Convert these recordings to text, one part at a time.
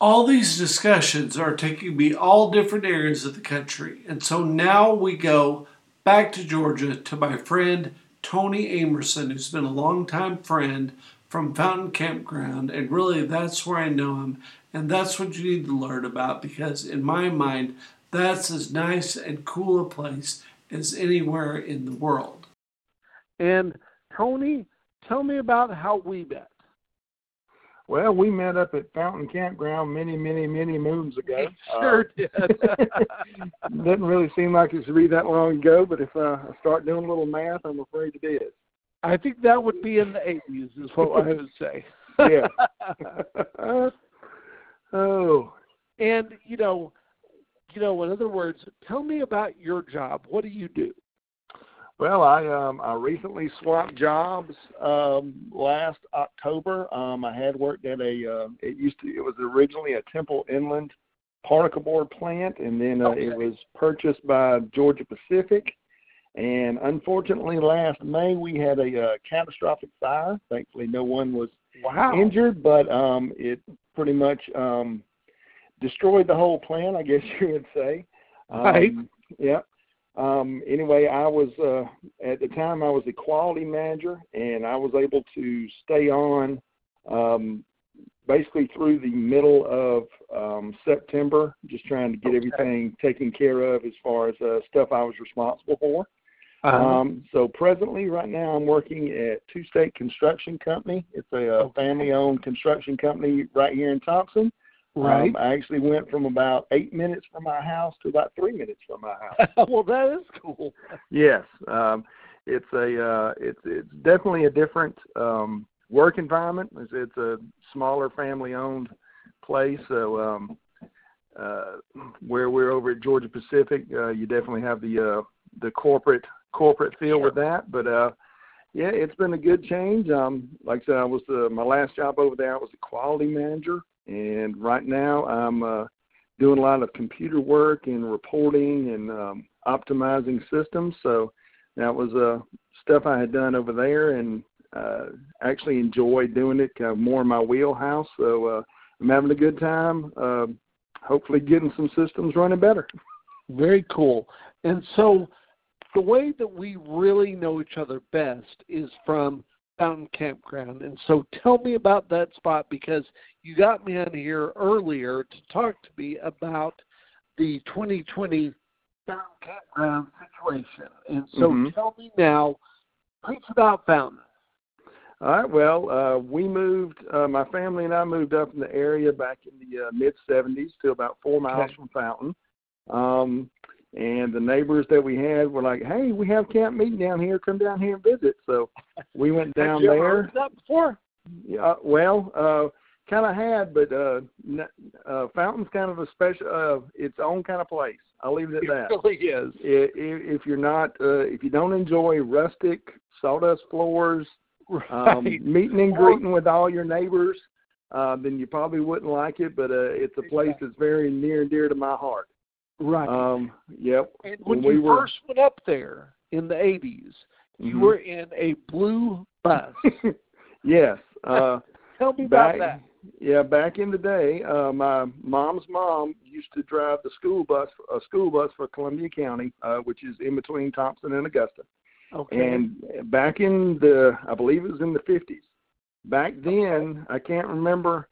all these discussions are taking me all different areas of the country. And so now we go back to Georgia to my friend Tony Amerson, who's been a longtime friend from Fountain Campground. And really, that's where I know him. And that's what you need to learn about because, in my mind, that's as nice and cool a place as anywhere in the world. And Tony, tell me about how we met. Well, we met up at Fountain Campground many, many, many moons ago. sure uh, did. doesn't really seem like it should be that long ago, but if uh, I start doing a little math, I'm afraid it is. I think that would be in the 80s, is what I would say. yeah. oh. And you know, you know, in other words, tell me about your job. What do you do? Well, I um I recently swapped jobs um last October. Um I had worked at a uh, it used to it was originally a Temple Inland particle board plant and then uh, okay. it was purchased by Georgia Pacific and unfortunately last May we had a uh, catastrophic fire. Thankfully no one was wow. injured, but um it pretty much um destroyed the whole plant, I guess you would say. Um, right. Yeah um, anyway, I was uh, at the time I was the quality manager, and I was able to stay on um, basically through the middle of um, September, just trying to get okay. everything taken care of as far as uh, stuff I was responsible for. Uh-huh. Um, so presently, right now, I'm working at Two State Construction Company. It's a, a uh, family-owned construction company right here in Thompson. Right. Um, I actually went from about eight minutes from my house to about three minutes from my house. well, that is cool. yes, um, it's a uh, it's it's definitely a different um, work environment. It's, it's a smaller family-owned place, so um, uh, where we're over at Georgia Pacific, uh, you definitely have the uh, the corporate corporate feel sure. with that, but. uh yeah, it's been a good change. Um, like I said, I was uh, my last job over there. I was a quality manager, and right now, I'm uh, doing a lot of computer work and reporting and um, optimizing systems. So that was uh, stuff I had done over there, and uh, actually enjoyed doing it. Kind of more in my wheelhouse. So uh, I'm having a good time. Uh, hopefully, getting some systems running better. Very cool. And so, the way that we really know each other best is from Fountain Campground. And so tell me about that spot because you got me on here earlier to talk to me about the 2020 Fountain Campground situation. And so mm-hmm. tell me now, preach about Fountain. All right. Well, uh, we moved. Uh, my family and I moved up in the area back in the uh, mid '70s to about four miles okay. from Fountain. Um, and the neighbors that we had were like, "Hey, we have camp meeting down here. Come down here and visit." So we went down you there. Heard that before? Yeah, well, uh, kind of had, but uh, uh, Fountain's kind of a special, uh, its own kind of place. I'll leave it at that. It really is. If, if you're not, uh, if you don't enjoy rustic sawdust floors, right. um, meeting and greeting with all your neighbors, uh, then you probably wouldn't like it. But uh, it's a place that's very near and dear to my heart. Right. Um, yep. And when, when you we first went up there in the 80s, you Mhm. were in a blue bus. yes. Uh, Tell me back, about that. Yeah, back in the day, uh, my mom's mom used to drive the school bus, a school bus for Columbia County, uh, which is in between Thompson and Augusta. Okay. And back in the, I believe it was in the 50s. Back then, I can't remember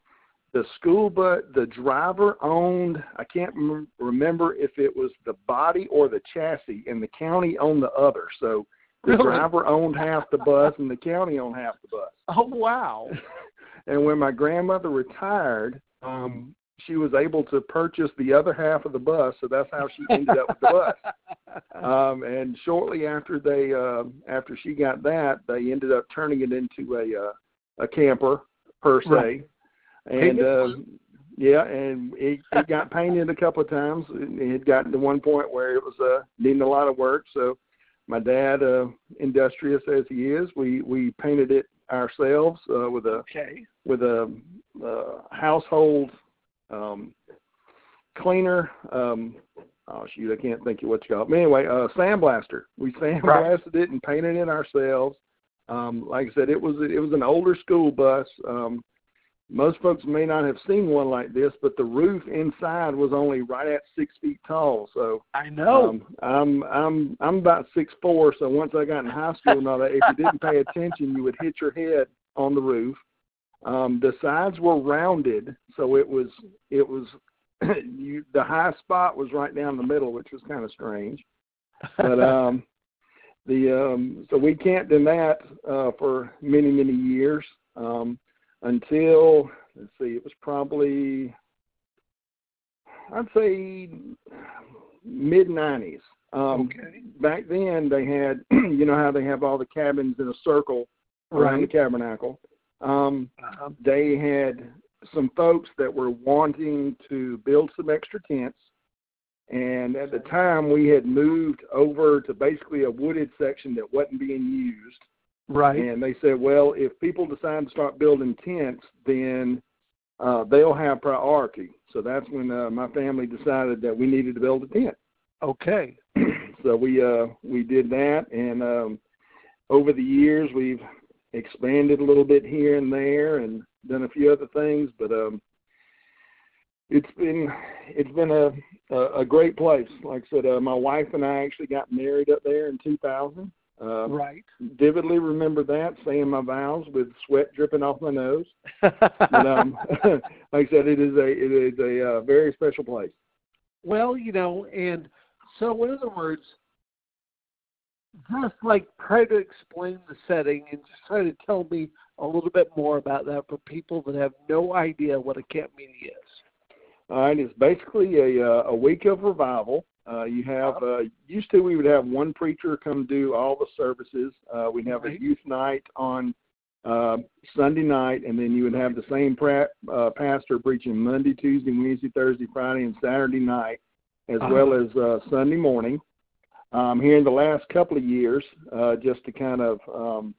the school bus. The driver owned. I can't rem- remember if it was the body or the chassis, and the county owned the other. So the Really? driver owned half the bus, and the county owned half the bus. Oh wow. And when my grandmother retired, um, she was able to purchase the other half of the bus, so that's how she ended up with the bus. Um, and shortly after they, uh, after she got that, they ended up turning it into a uh, a camper per se. Right. And uh, yeah, and it, it got painted a couple of times. It had gotten to one point where it was uh, needing a lot of work. So my dad, uh, industrious as he is, we we painted it ourselves uh, with a Okay. with a, uh household um, cleaner. Um, oh shoot, I can't think of what you call it. But anyway, uh, sandblaster. We sandblasted it and painted it ourselves. Um, like I said, it was it was an older school bus. Um, most folks may not have seen one like this, but the roof inside was only right at six feet tall. So I know. Um, I'm I'm I'm about six four. So once I got in high school, now that if you didn't pay attention, you would hit your head on the roof. Um, the sides were rounded, so it was it was you, the high spot was right down the middle, which was kind of strange. But um, the um, so we camped in that uh, for many many years um, until let's see, it was probably I'd say mid '90s. Um, okay. Back then, they had you know how they have all the cabins in a circle around Right. the tabernacle. Um, Uh-huh. they had some folks that were wanting to build some extra tents. And at the time, we had moved over to basically a wooded section that wasn't being used. Right. And they said, well, if people decide to start building tents, then uh, they'll have priority. So that's when uh, my family decided that we needed to build a tent Okay. so we uh we did that and um over the years we've expanded a little bit here and there and done a few other things but um it's been it's been a a, a great place like i said uh, my wife and i actually got married up there in 2000 uh Right. vividly remember that saying my vows with sweat dripping off my nose but um like i said it is a it is a uh, very special place Well, you know, and so in other words, just like try to explain the setting and just try to tell me a little bit more about that for people that have no idea what a camp meeting is. All right, it's basically a uh, a week of revival. Uh, you have uh, used to we would have one preacher come do all the services. Uh, we'd have Right. a youth night on uh, Sunday night, and then you would have the same pra- uh, pastor preaching Monday, Tuesday, Wednesday, Thursday, Friday, and Saturday night, as Uh-huh. well as uh, Sunday morning. Um, here in the last couple of years, uh, just to kind of um,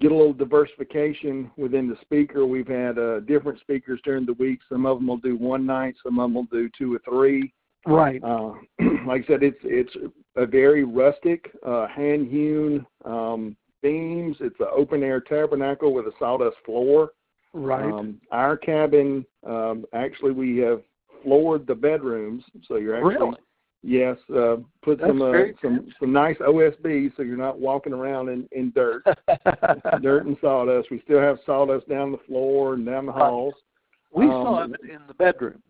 get a little diversification within the speaker. We've had uh, different speakers during the week. Some of them will do one night, some of them will do two or three. Right. Uh, like I said, it's it's a very rustic, uh, hand hewn um, beams. It's an open air tabernacle with a sawdust floor. Right. Um, our cabin, um, actually, we have floored the bedrooms, so you're actually really? yes, uh, put That's some uh, some some nice OSB, so you're not walking around in in dirt dirt and sawdust. We still have sawdust down the floor and down the halls. we um, have it in the bedrooms.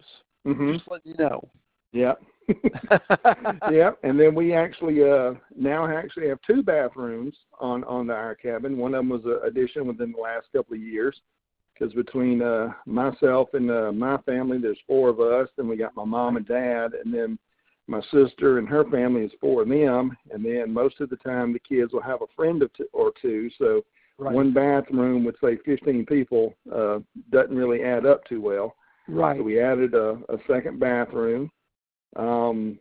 hmm Just letting you know. Yeah. yeah, and then we actually uh now actually have two bathrooms on on the our cabin. One of them was an addition within the last couple of years because between uh myself and uh, my family, there's four of us. Then we got my mom and dad, and then my sister and her family is four of them. And then most of the time, the kids will have a friend or two. Or two so Right. one bathroom with say 15 people uh, doesn't really add up too well. right. So we added a, a second bathroom. Um,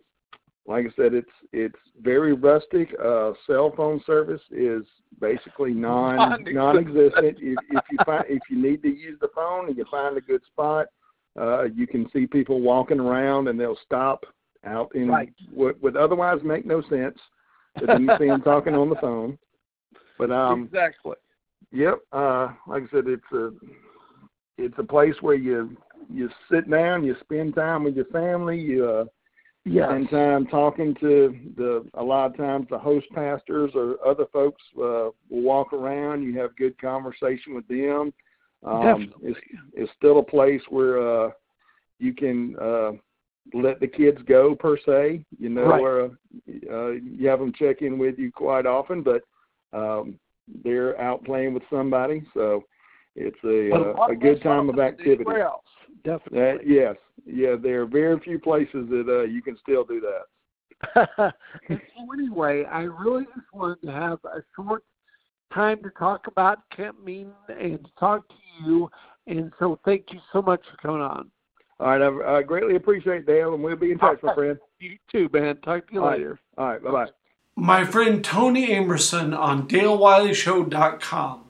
like I said, it's it's very rustic. Uh, cell phone service is basically non Non-existent. if, if you find if you need to use the phone and you find a good spot, uh, you can see people walking around and they'll stop out in Right. what would otherwise make no sense. Then you see them talking on the phone. But um, exactly. Yep. Uh, like I said, it's a it's a place where you you sit down, you spend time with your family, you uh, Yes. spend time talking to the. A lot of times, the host pastors or other folks uh, will walk around. You have good conversation with them. Um, Definitely. It's, it's still a place where uh, you can uh, let the kids go per se. You know, Right. where uh, you have them check in with you quite often, but um, they're out playing with somebody, so it's a uh, a good time of activity. Else. Definitely. yes, yeah, there are very few places that uh, you can still do that. so anyway, I really just wanted to have a short time to talk about Camp Mean and to talk to you. And so thank you so much for coming on. All right, I, I greatly appreciate Dale, and we'll be in touch, my friend. You too, man. Talk to you All right. later. All right, bye bye. My friend Tony Amerson on DaleWileyShow.com.